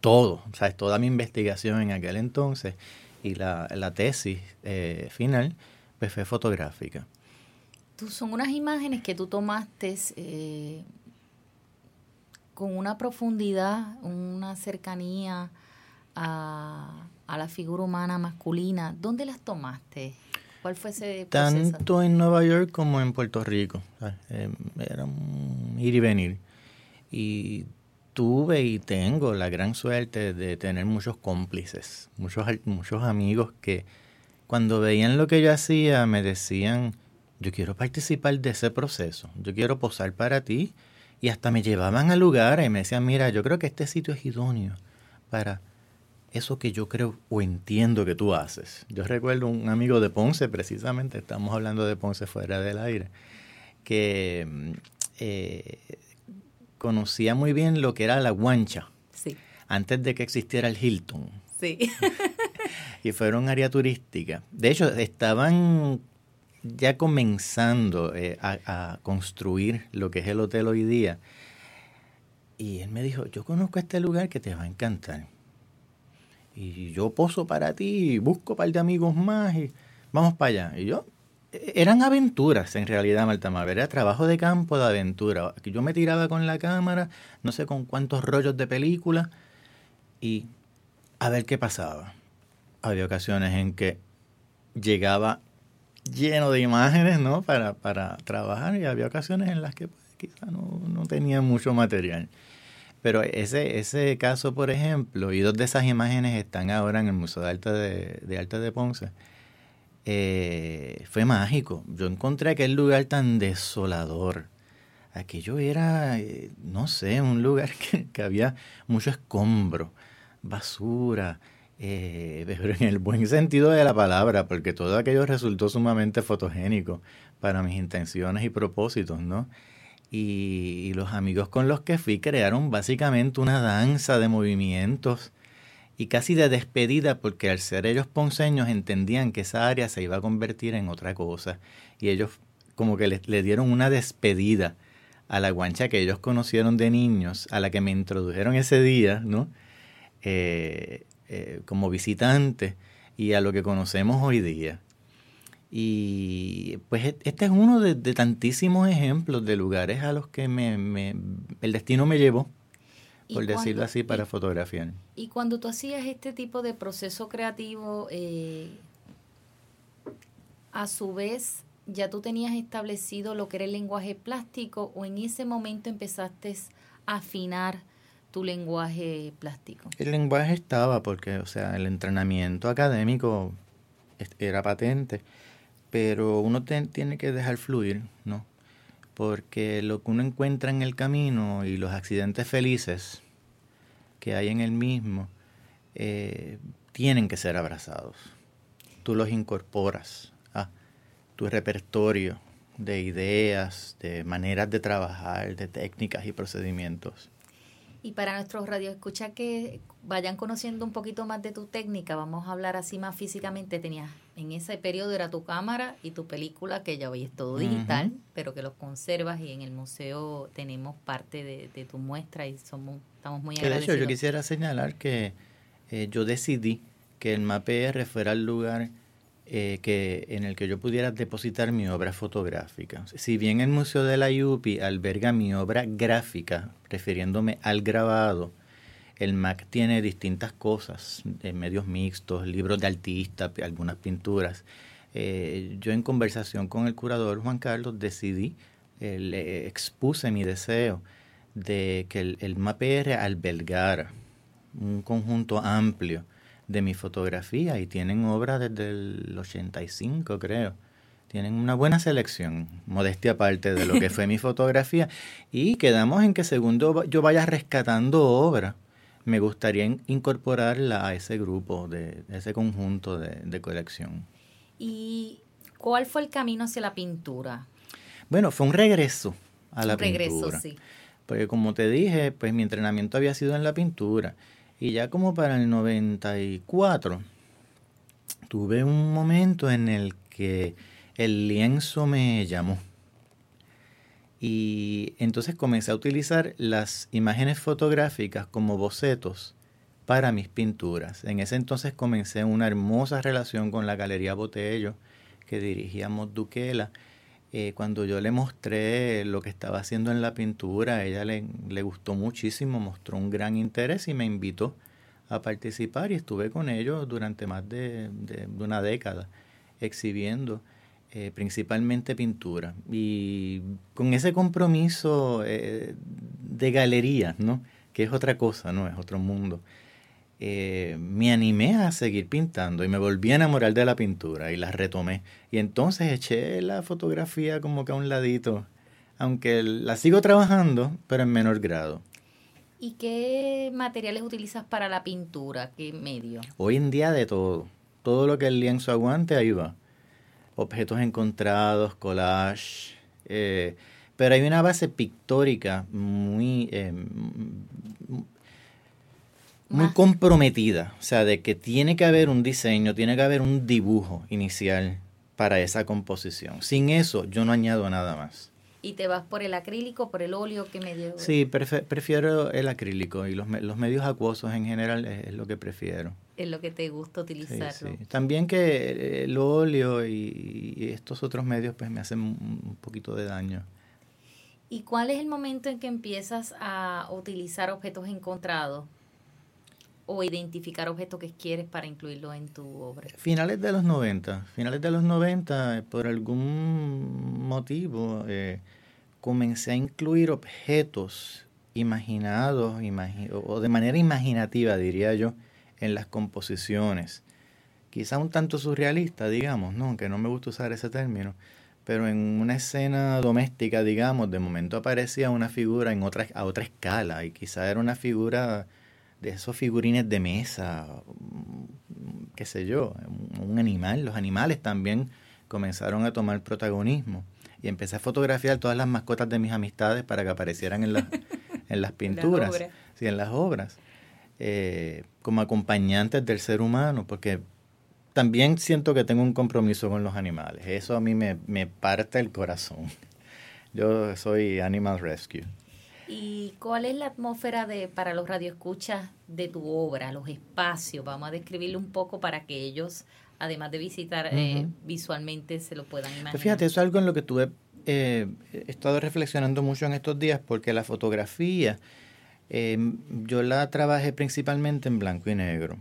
todo, sea, toda mi investigación en aquel entonces y la, tesis eh, final pues fue fotográfica. Tú, son unas imágenes que tú tomaste eh, con una profundidad, una cercanía a, a, la figura humana masculina. ¿Dónde las tomaste? ¿Cuál fue ese? Tanto en Nueva York como en Puerto Rico. Em, era un ir y venir. Y tuve y tengo la gran suerte de tener muchos cómplices, muchos, muchos amigos que cuando veían lo que yo hacía me decían, yo quiero participar de ese proceso, yo quiero posar para ti. Y hasta me llevaban a lugares y me decían, mira, yo creo que este sitio es idóneo para eso que yo creo o entiendo que tú haces. Yo recuerdo un amigo de Ponce, precisamente, estamos hablando de Ponce fuera del aire, que mm, eh, conocía muy bien lo que era la guancha. Sí. Antes de que existiera el Hilton. Sí. y fueron un área turística. De hecho, estaban ya comenzando eh, a construir lo que es el hotel hoy día. Y él me dijo, yo conozco este lugar que te va a encantar y yo poso para ti, busco un par de amigos más y vamos para allá. Y yo, e, eran aventuras en realidad, Marta era trabajo de campo de aventura. Yo me tiraba con la cámara, no sé con cuántos rollos de película, y a ver qué pasaba. Había ocasiones en que llegaba lleno de imágenes, ¿no? Para, para trabajar, y había ocasiones en las que pues, quizá no, no tenía mucho material. Pero ese, ese caso, por ejemplo, y dos de esas imágenes están ahora en el Museo de Arte de, Arte de Ponce, eh, fue mágico. Yo encontré aquel lugar tan desolador. Aquello era, eh, no sé, un lugar que, había mucho escombro, basura, eh, pero en el buen sentido de la palabra, porque todo aquello resultó sumamente fotogénico para mis intenciones y propósitos, ¿no? Y, los amigos con los que fui crearon básicamente una danza de movimientos y casi de despedida porque al ser ellos ponceños entendían que esa área se iba a convertir en otra cosa y ellos como que le, dieron una despedida a la guancha que ellos conocieron de niños, a la que me introdujeron ese día, ¿no? Eh, eh, como visitante y a lo que conocemos hoy día. Y pues e, este es uno de, tantísimos ejemplos de lugares a los que me, me el destino me llevó, por decirlo así, para fotografiar. Y cuando tú hacías este tipo de proceso creativo, eh, a su vez ya tú tenías establecido lo que era el lenguaje plástico o en ese momento empezaste a afinar tu lenguaje plástico? El lenguaje estaba porque, o sea, el entrenamiento académico era patente, pero uno tiene que dejar fluir, ¿no? Porque lo que uno encuentra en el camino y los accidentes felices que hay en el mismo eh, tienen que ser abrazados. Tú los incorporas a tu repertorio de ideas, de maneras de trabajar, de técnicas y procedimientos. Y para nuestros radioescuchas que vayan conociendo un poquito más de tu técnica, vamos a hablar así más físicamente. Tenías en ese periodo era tu cámara y tu película, que ya hoy es todo digital, pero que los conservas y en el museo tenemos parte de, tu muestra y somos estamos muy agradecidos. De hecho, yo quisiera señalar que eh, yo decidí que el MAPR fuera el lugar eh, que, en el que yo pudiera depositar mi obra fotográfica. Si bien el Museo de la IUPI alberga mi obra gráfica, refiriéndome al grabado, el MAC tiene distintas cosas, eh, medios mixtos, libros de artistas, algunas pinturas. Eh, yo en conversación con el curador Juan Carlos decidí, le expuse mi deseo de que el, el MAPR albergara un conjunto amplio de mi fotografía y tienen obras desde el 85, creo. Tienen una buena selección, modestia aparte de lo que fue mi fotografía. Y quedamos en que segundo yo vaya rescatando obra, me gustaría incorporarla a ese grupo, de, ese conjunto de, colección. ¿Y cuál fue el camino hacia la pintura? Bueno, fue un regreso a la un regreso, Sí. Porque como te dije, pues mi entrenamiento había sido en la pintura. Y ya como para el 94, tuve un momento en el que el lienzo me llamó. Y entonces comencé a utilizar las imágenes fotográficas como bocetos para mis pinturas. En ese entonces comencé una hermosa relación con la Galería Botello que dirigíamos Duquela eh, cuando yo le mostré lo que estaba haciendo en la pintura, ella le, le, gustó muchísimo, mostró un gran interés y me invitó a participar y estuve con ellos durante más de, una década exhibiendo eh, principalmente pintura y con ese compromiso eh, de galería, ¿no? que es otra cosa, no es otro mundo. Eh, me animé a seguir pintando y me volví a enamorar de la pintura y la retomé. Y entonces eché la fotografía como que a un ladito, aunque la sigo trabajando, pero en menor grado. ¿Y qué materiales utilizas para la pintura? ¿Qué medio? Hoy en día de todo. Todo lo que el lienzo aguante, ahí va. Objetos encontrados, collage. Eh, pero hay una base pictórica muy, eh, muy comprometida, o sea, de que tiene que haber un diseño, tiene que haber un dibujo inicial para esa composición. Sin eso, yo no añado nada más. ¿Y te vas por el acrílico, por el óleo? ¿Qué medio? Sí, prefiero el acrílico y los, los medios acuosos en general es, lo que prefiero. Es lo que te gusta utilizarlo. Sí, También que el óleo y, estos otros medios pues me hacen un poquito de daño. ¿Y cuál es el momento en que empiezas a utilizar objetos encontrados? O identificar objetos que quieres para incluirlo en tu obra? Finales de los 90. Finales de los 90, por algún motivo, eh, comencé a incluir objetos imaginados o de manera imaginativa, diría yo, en las composiciones. Quizá un tanto surrealista, digamos, ¿no? aunque no me gusta usar ese término, pero en una escena doméstica, digamos, de momento aparecía una figura en otra, a otra escala y quizá era una figura de esos figurines de mesa, qué sé yo, un animal. Los animales también comenzaron a tomar protagonismo. Y empecé a fotografiar todas las mascotas de mis amistades para que aparecieran en, en las pinturas, las sí, en las obras, eh, como acompañantes del ser humano, porque también siento que tengo un compromiso con los animales. Eso a mí me, me parte el corazón. Yo soy Animal Rescue. ¿Y cuál es la atmósfera de para los radioescuchas de tu obra, los espacios? Vamos a describirlo un poco para que ellos, además de visitar eh, visualmente, se lo puedan imaginar. Pues fíjate, eso es algo en lo que tuve, eh, he estado reflexionando mucho en estos días, porque la fotografía, em, yo la trabajé principalmente en blanco y negro.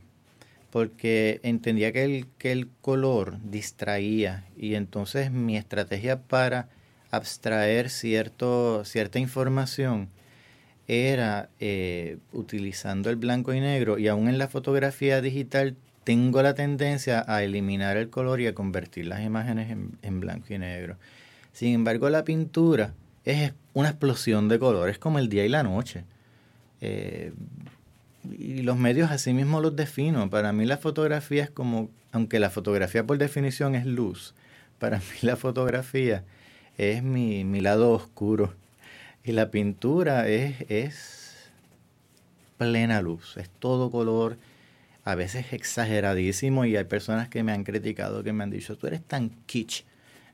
porque entendía que el, que el color distraía y entonces mi estrategia para abstraer cierto, cierta información era eh, utilizando el blanco y negro y aún en la fotografía digital tengo la tendencia a eliminar el color y a convertir las imágenes en, blanco y negro. Sin embargo, la pintura es una explosión de colores como el día y la noche. Eh, y los medios así mismo los defino. Para mí la fotografía es como, aunque la fotografía por definición es luz, para mí la fotografía es mi, mi lado oscuro. Y la pintura es, es plena luz, es todo color, a veces exageradísimo y hay personas que me han criticado, que me han dicho, tú eres tan kitsch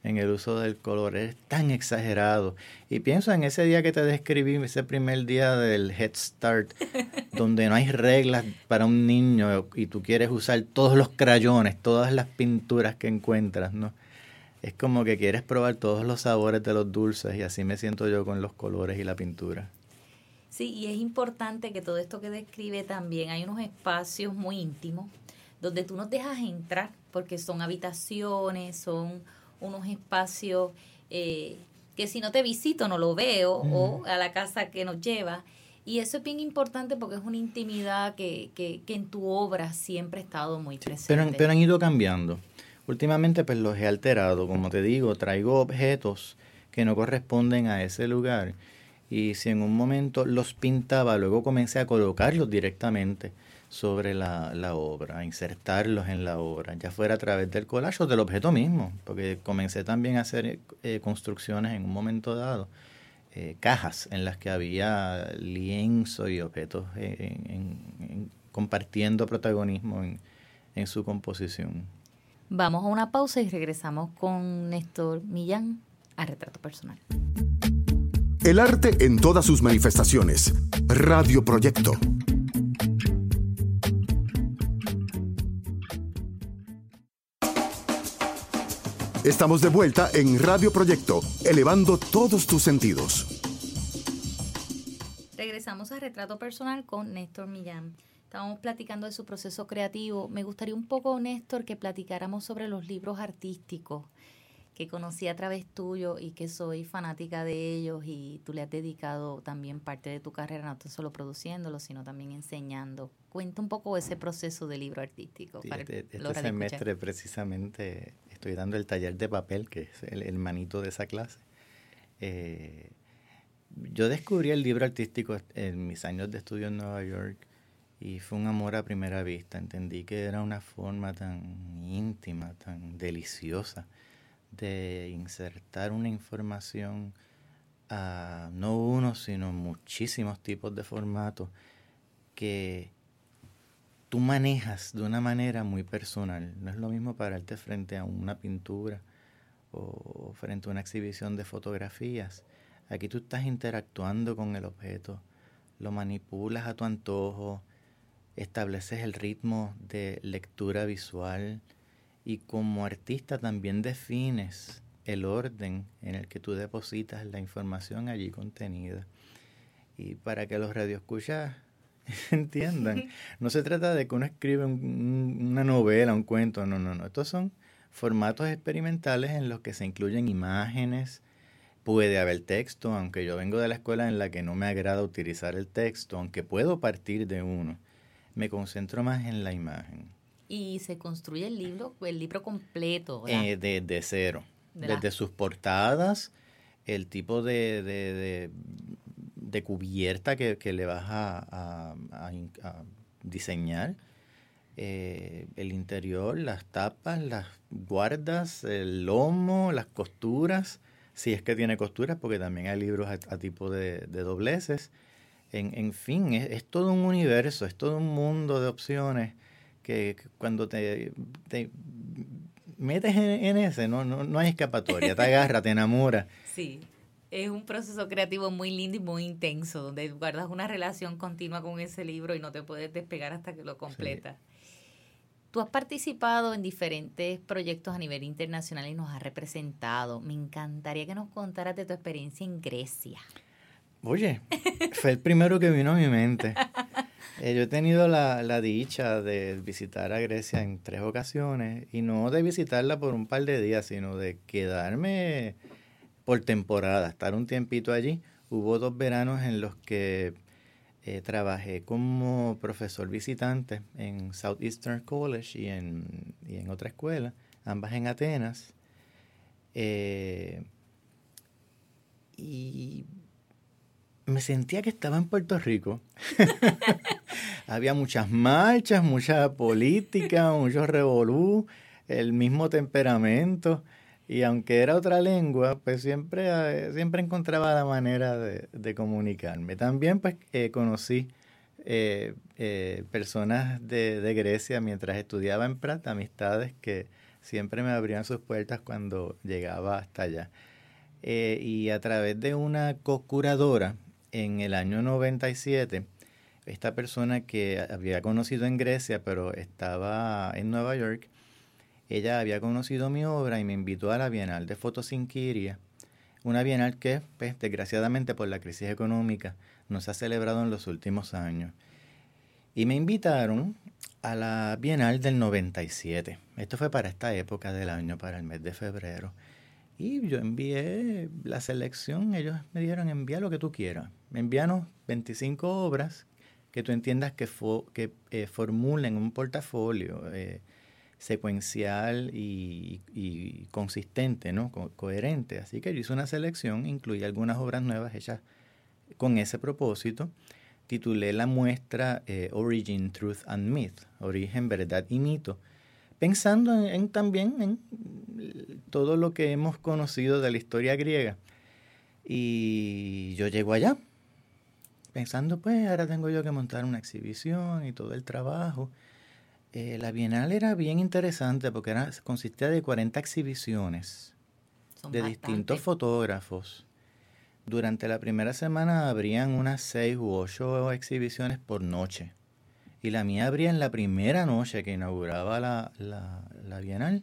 en el uso del color, eres tan exagerado. Y pienso en ese día que te describí, ese primer día del Head Start, donde no hay reglas para un niño y tú quieres usar todos los crayones, todas las pinturas que encuentras, ¿no? Es como que quieres probar todos los sabores de los dulces y así me siento yo con los colores y la pintura. Sí, y es importante que todo esto que describe también, hay unos espacios muy íntimos donde tú no dejas entrar porque son habitaciones, son unos espacios eh, que si no te visito no lo veo o a la casa que nos lleva. Y eso es bien importante porque es una intimidad que, que, que en tu obra siempre ha estado muy presente. Pero, pero han ido cambiando. Últimamente pues los he alterado, como te digo, traigo objetos que no corresponden a ese lugar y si en un momento los pintaba, luego comencé a colocarlos directamente sobre la, obra, a insertarlos en la obra, ya fuera a través del collage o del objeto mismo, porque comencé también a hacer eh, construcciones en un momento dado, eh, cajas en las que había lienzo y objetos compartiendo protagonismo en su composición. Vamos a una pausa y regresamos con Néstor Millán a Retrato Personal. El arte en todas sus manifestaciones. Radio Proyecto. Estamos de vuelta en Radio Proyecto, elevando todos tus sentidos. Regresamos a Retrato Personal con Néstor Millán. Estábamos platicando de su proceso creativo. Me gustaría un poco, Néstor, que platicáramos sobre los libros artísticos que conocí a través tuyo y que soy fanática de ellos y tú le has dedicado también parte de tu carrera, no solo produciéndolos, sino también enseñando. Cuenta un poco ese proceso de libro artístico. para este, este semestre precisamente estoy dando el taller de papel, que es el hermanito de esa clase. Eh, yo descubrí el libro artístico en mis años de estudio en Nueva York y fue un amor a primera vista. Entendí que era una forma tan íntima, tan deliciosa de insertar una información a no uno, sino muchísimos tipos de formatos que tú manejas de una manera muy personal. No es lo mismo pararte frente a una pintura o frente a una exhibición de fotografías. Aquí tú estás interactuando con el objeto, lo manipulas a tu antojo, estableces el ritmo de lectura visual y como artista también defines el orden en el que tú depositas la información allí contenida. Y para que los radioescuchas entiendan, no se trata de que uno escribe una novela, un cuento, no, no, no. Estos son formatos experimentales en los que se incluyen imágenes, puede haber texto, aunque yo vengo de la escuela en la que no me agrada utilizar el texto, aunque puedo partir de uno me concentro más en la imagen. Y se construye el libro, el libro completo. Eh, de, cero. Desde sus portadas, el tipo de, de, cubierta que, le vas a, diseñar, eh, el interior, las tapas, las guardas, el lomo, las costuras, si es que tiene costuras, porque también hay libros a, tipo de, dobleces en, en fin, es, todo un universo, es todo un mundo de opciones que, cuando te, metes en, ese, no, no, no hay escapatoria, te agarra, te enamora. Sí, es un proceso creativo muy lindo y muy intenso, donde guardas una relación continua con ese libro y no te puedes despegar hasta que lo completas. Tú has participado en diferentes proyectos a nivel internacional y nos has representado. Me encantaría que nos contaras de tu experiencia en Grecia. Oye, fue el primero que vino a mi mente. Eh, yo he tenido la, la, dicha de visitar a Grecia en tres ocasiones y no de visitarla por un par de días, sino de quedarme por temporada, estar un tiempito allí. Hubo dos veranos en los que eh, trabajé como profesor visitante en Southeastern College y en, y en otra escuela, ambas en Atenas. Eh, y me sentía que estaba en Puerto Rico. Había muchas marchas, mucha política, mucho revolú, el mismo temperamento. Y aunque era otra lengua, pues siempre, eh, siempre encontraba la manera de, comunicarme. También pues eh, conocí eh, personas de, Grecia mientras estudiaba en Prat, amistades que siempre me abrían sus puertas cuando llegaba hasta allá. y a través de una co-curadora en el año 97, esta persona que había conocido en Grecia, pero estaba en Nueva York, ella había conocido mi obra y me invitó a la Bienal de Fotosinquiria, una bienal que, pues, desgraciadamente por la crisis económica, no se ha celebrado en los últimos años. Y me invitaron a la Bienal del 97. Esto fue para esta época del año, para el mes de febrero. Y yo envié la selección, ellos me dijeron envía lo que tú quieras. Me enviaron 25 obras que tú entiendas que, que eh, formulen un portafolio eh, secuencial y, consistente, ¿no? coherente. Así que yo hice una selección, incluí algunas obras nuevas hechas con ese propósito. Titulé la muestra eh, Origin, Truth and Myth, Origen, Verdad y Mito pensando en, también en todo lo que hemos conocido de la historia griega. Y yo llego allá, pensando, pues ahora tengo yo que montar una exhibición y todo el trabajo. Eh, la Bienal era bien interesante porque era, consistía de 40 exhibiciones de distintos fotógrafos. Durante la primera semana habrían unas 6 u 8 exhibiciones por noche y la mía abría en la primera noche que inauguraba la, la, Bienal.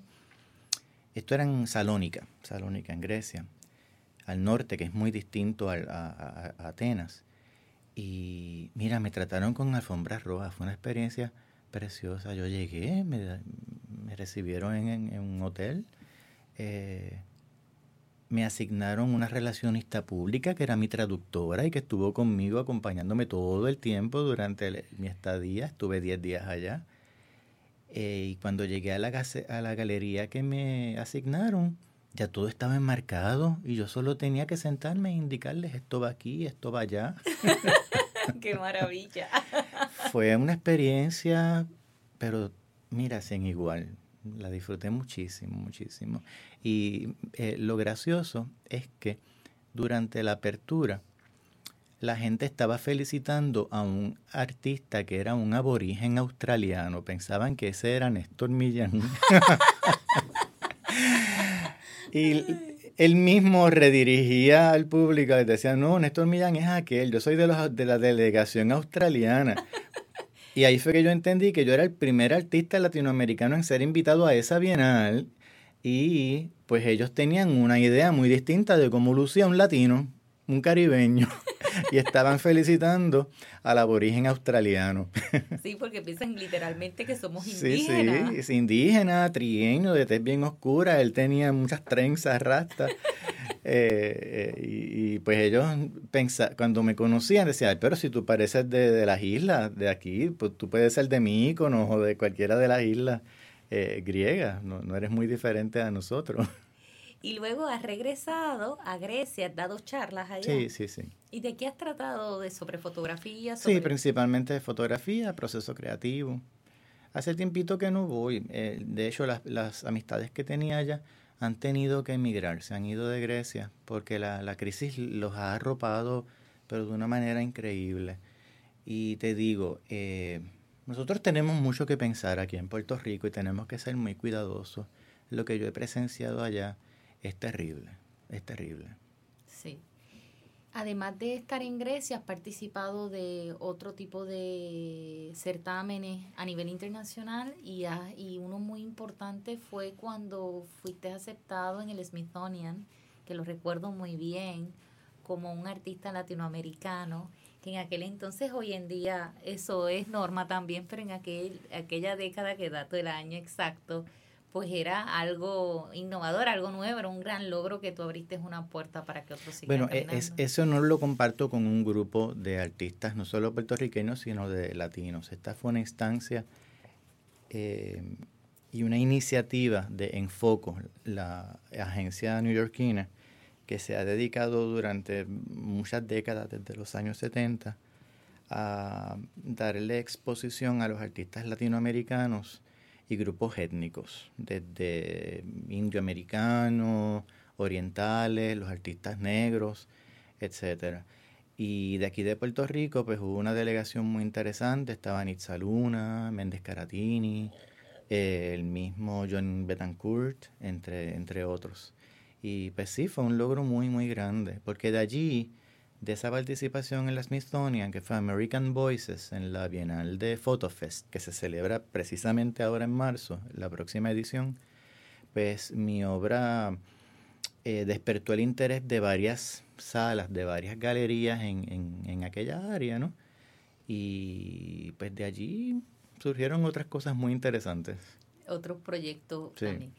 Esto era en Salónica, Salónica en Grecia, al norte, que es muy distinto a, Atenas. Y mira, me trataron con alfombras rojas, fue una experiencia preciosa. Yo llegué, me, recibieron en, un hotel. Eh, me asignaron una relacionista pública que era mi traductora y que estuvo conmigo acompañándome todo el tiempo durante mi estadía. Estuve 10 días allá. Eh, y cuando llegué a la, a la galería que me asignaron, ya todo estaba enmarcado y yo solo tenía que sentarme e indicarles esto va aquí, esto va allá. ¡Qué maravilla! Fue una experiencia, pero mira, sin igual la disfruté muchísimo, muchísimo. Y eh, lo gracioso es que durante la apertura la gente estaba felicitando a un artista que era un aborigen australiano. Pensaban que ese era Néstor Millán. y él mismo redirigía al público, y decía, no, Néstor Millán es aquel, yo soy de, los, de la delegación australiana. Y ahí fue que yo entendí que yo era el primer artista latinoamericano en ser invitado a esa bienal y pues ellos tenían una idea muy distinta de cómo lucía un latino, un caribeño, y estaban felicitando al aborigen australiano. Sí, porque piensan literalmente que somos indígenas. Sí, sí, indígena, trieño, de tez bien oscura, él tenía muchas trenzas, rastas. Eh, eh, y, pues ellos pensaban, cuando me conocían decían, pero si tú pareces de, las islas, de aquí, pues tú puedes ser de Míconos o de cualquiera de las islas eh, griegas, no, no eres muy diferente a nosotros. Y luego has regresado a Grecia, has dado charlas allá. Sí, sí, sí. ¿Y de qué has tratado? ¿De sobre fotografía? Sí, principalmente de fotografía, proceso creativo. Hace tiempito que no voy. de hecho, las, las amistades que tenía allá han tenido que emigrar, se han ido de Grecia porque la, la crisis los ha arropado, pero de una manera increíble. Y te digo, eh, nosotros tenemos mucho que pensar aquí en Puerto Rico y tenemos que ser muy cuidadosos. Lo que yo he presenciado allá es terrible, es terrible. Sí. Además de estar en Grecia, has participado de otro tipo de certámenes a nivel internacional y, y uno muy importante fue cuando fuiste aceptado en el Smithsonian, que lo recuerdo muy bien, como un artista latinoamericano que en aquel entonces, hoy en día, eso es norma también, pero en aquel, aquella década que dato el año exacto, pues era algo innovador, algo nuevo, era un gran logro que tú abriste una puerta para que otros sigan Bueno, e, es, eso no lo comparto con un grupo de artistas, no solo puertorriqueños, sino de latinos. Esta fue una instancia eh, y una iniciativa de Enfoco, la agencia neoyorquina, que se ha dedicado durante muchas décadas, desde los años 70, a darle exposición a los artistas latinoamericanos y grupos étnicos, desde indioamericanos, orientales, los artistas negros, etcétera. Y de aquí de Puerto Rico, pues hubo una delegación muy interesante, estaba Nitza Luna, Méndez Caratini, eh, el mismo John Betancourt, entre, entre otros. Y pues sí, fue un logro muy, muy grande, porque de allí de esa participación en la Smithsonian, que fue American Voices en la Bienal de PhotoFest, que se celebra precisamente ahora en marzo, la próxima edición, pues mi obra eh, despertó el interés de varias salas, de varias galerías en, en, aquella área, ¿no? Y pues de allí surgieron otras cosas muy interesantes. Otros proyectos también.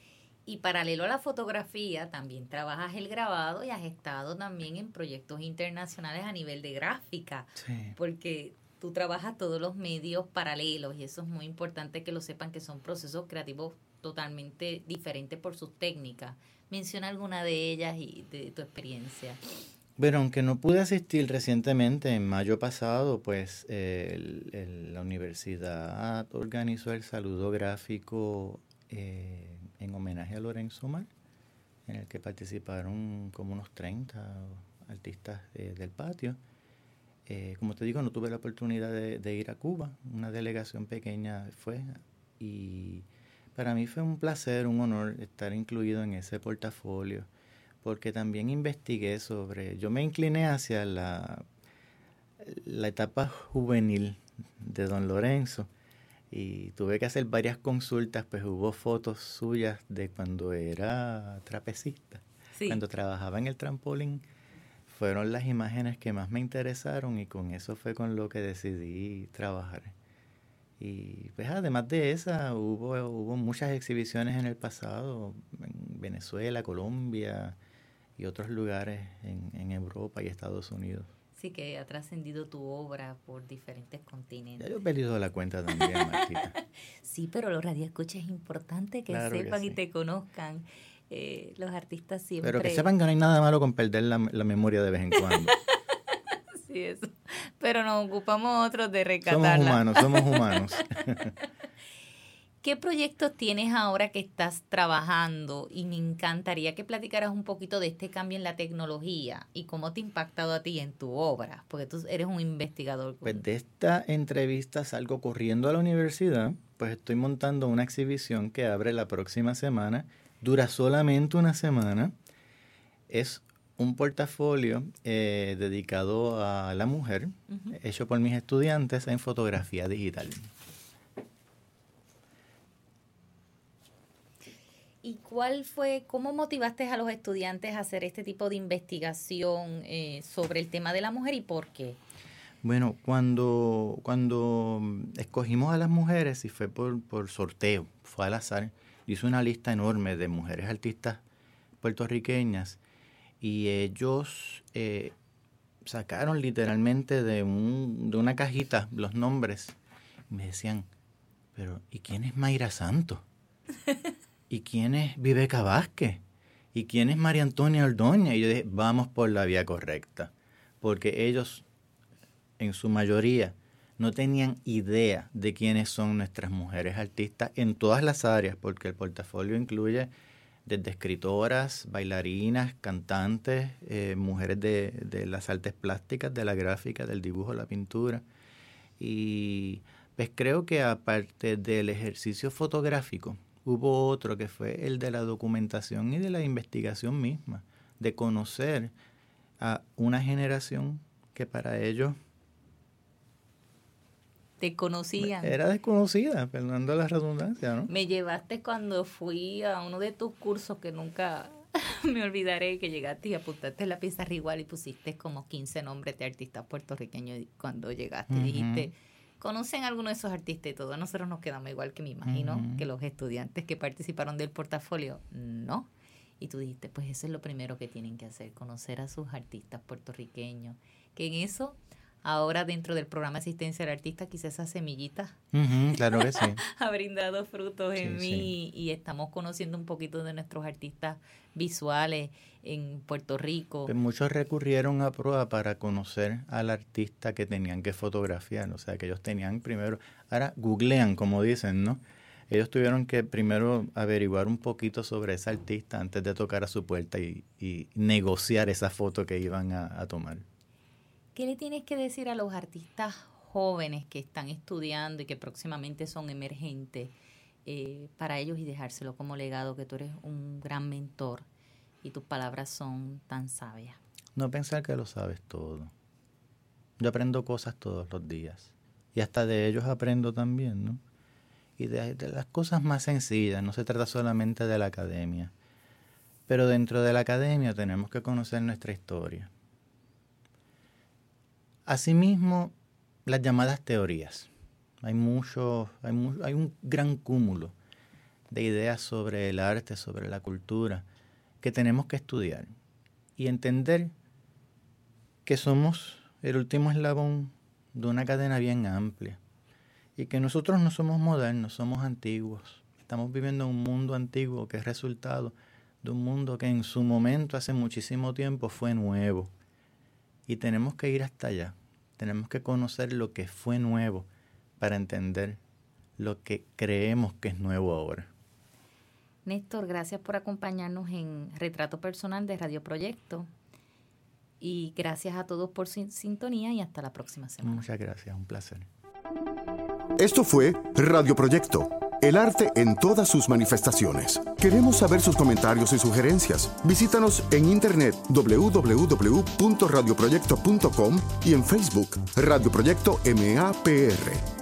Y paralelo a la fotografía, también trabajas el grabado y has estado también en proyectos internacionales a nivel de gráfica. Porque tú trabajas todos los medios paralelos y eso es muy importante que lo sepan que son procesos creativos totalmente diferentes por sus técnicas. Menciona alguna de ellas y de tu experiencia. Bueno, aunque no pude asistir recientemente, en mayo pasado, pues la universidad organizó el saludo gráfico eh, en homenaje a Lorenzo Mar, en el que participaron como unos 30 artistas del patio. Eh, como te digo, no tuve la oportunidad de, ir a Cuba, una delegación pequeña fue, y para mí fue un placer, un honor estar incluido en ese portafolio, porque también investigué sobre, yo me incliné hacia la, la etapa juvenil de don Lorenzo, y tuve que hacer varias consultas, pues hubo fotos suyas de cuando era trapecista, cuando trabajaba en el trampolín. Fueron las imágenes que más me interesaron y con eso fue con lo que decidí trabajar. Y pues además de esa, hubo, hubo muchas exhibiciones en el pasado, en Venezuela, Colombia y otros lugares en, en Europa y Estados Unidos. Sí, que ha trascendido tu obra por diferentes continentes. Ya yo he perdido la cuenta también, Martita. sí, pero los radioescuchas es importante que sepan y te conozcan. Eh, los artistas siempre... Pero que sepan que no hay nada malo con perder la, la memoria de vez en cuando. sí, eso. Pero nos ocupamos otros de rescatarla. Somos humanos, somos humanos. ¿Qué proyectos tienes ahora que estás trabajando? Y me encantaría que platicaras un poquito de este cambio en la tecnología y cómo te ha impactado a ti en tu obra, porque tú eres un investigador. Pues de esta entrevista salgo corriendo a la universidad, pues estoy montando una exhibición que abre la próxima semana, dura solamente una semana, es un portafolio eh, dedicado a la mujer, hecho por mis estudiantes en fotografía digital. ¿Y cuál fue, cómo motivaste a los estudiantes a hacer este tipo de investigación eh, sobre el tema de la mujer y por qué? Bueno, cuando, cuando escogimos a las mujeres, y fue por, por sorteo, fue al azar, hice una lista enorme de mujeres artistas puertorriqueñas y ellos eh, sacaron literalmente de, un, de una cajita los nombres y me decían, pero ¿y quién es Mayra Santo? ¿y quién es Viveca Vázquez? ¿Y quién es María Antonia Ordoña? Y yo dije, vamos por la vía correcta, porque ellos, en su mayoría, no tenían idea de quiénes son nuestras mujeres artistas en todas las áreas, porque el portafolio incluye desde escritoras, bailarinas, cantantes, eh, mujeres de, de, las artes plásticas, de la gráfica, del dibujo, la pintura. Y pues creo que aparte del ejercicio fotográfico, Hubo otro que fue el de la documentación y de la investigación misma, de conocer a una generación que para ellos te conocían. Era desconocida, perdonando la redundancia, ¿no? Me llevaste cuando fui a uno de tus cursos que nunca me olvidaré que llegaste y apuntaste la pizarra igual y pusiste como 15 nombres de artistas puertorriqueños cuando llegaste. Dijiste, ¿conocen alguno de esos artistas y todo? Nosotros nos quedamos igual que me imagino que los estudiantes que participaron del portafolio, no. Y tú dijiste, pues eso es lo primero que tienen que hacer, conocer a sus artistas puertorriqueños. Que en eso ahora dentro del programa de asistencia al artista, quizás esa semillita claro que sí. ha brindado frutos en mí y estamos conociendo un poquito de nuestros artistas visuales en Puerto Rico. Pues muchos recurrieron a prueba para conocer al artista que tenían que fotografiar, o sea, que ellos tenían primero, ahora googlean, como dicen, ¿no? Ellos tuvieron que primero averiguar un poquito sobre ese artista antes de tocar a su puerta y, negociar esa foto que iban a tomar. ¿Qué le tienes que decir a los artistas jóvenes que están estudiando y que próximamente son emergentes eh, para ellos y dejárselo como legado que tú eres un gran mentor y tus palabras son tan sabias? No pensar que lo sabes todo. Yo aprendo cosas todos los días y hasta de ellos aprendo también, ¿no? Y de, de las cosas más sencillas, no se trata solamente de la academia, pero dentro de la academia tenemos que conocer nuestra historia Asimismo, las llamadas teorías. Hay mucho, hay, un gran cúmulo de ideas sobre el arte, sobre la cultura, que tenemos que estudiar y entender que somos el último eslabón de una cadena bien amplia y que nosotros no somos modernos, somos antiguos. Estamos viviendo en un mundo antiguo que es resultado de un mundo que en su momento, hace muchísimo tiempo, fue nuevo. Y tenemos que ir hasta allá. Tenemos que conocer lo que fue nuevo para entender lo que creemos que es nuevo ahora. Néstor, gracias por acompañarnos en Retrato Personal de Radio Proyecto. Y gracias a todos por su sintonía y hasta la próxima semana. Muchas gracias, un placer. Esto fue Radio Proyecto el arte en todas sus manifestaciones. Queremos saber sus comentarios y sugerencias. Visítanos en internet www.radioproyecto.com y en Facebook Radio Proyecto MAPR.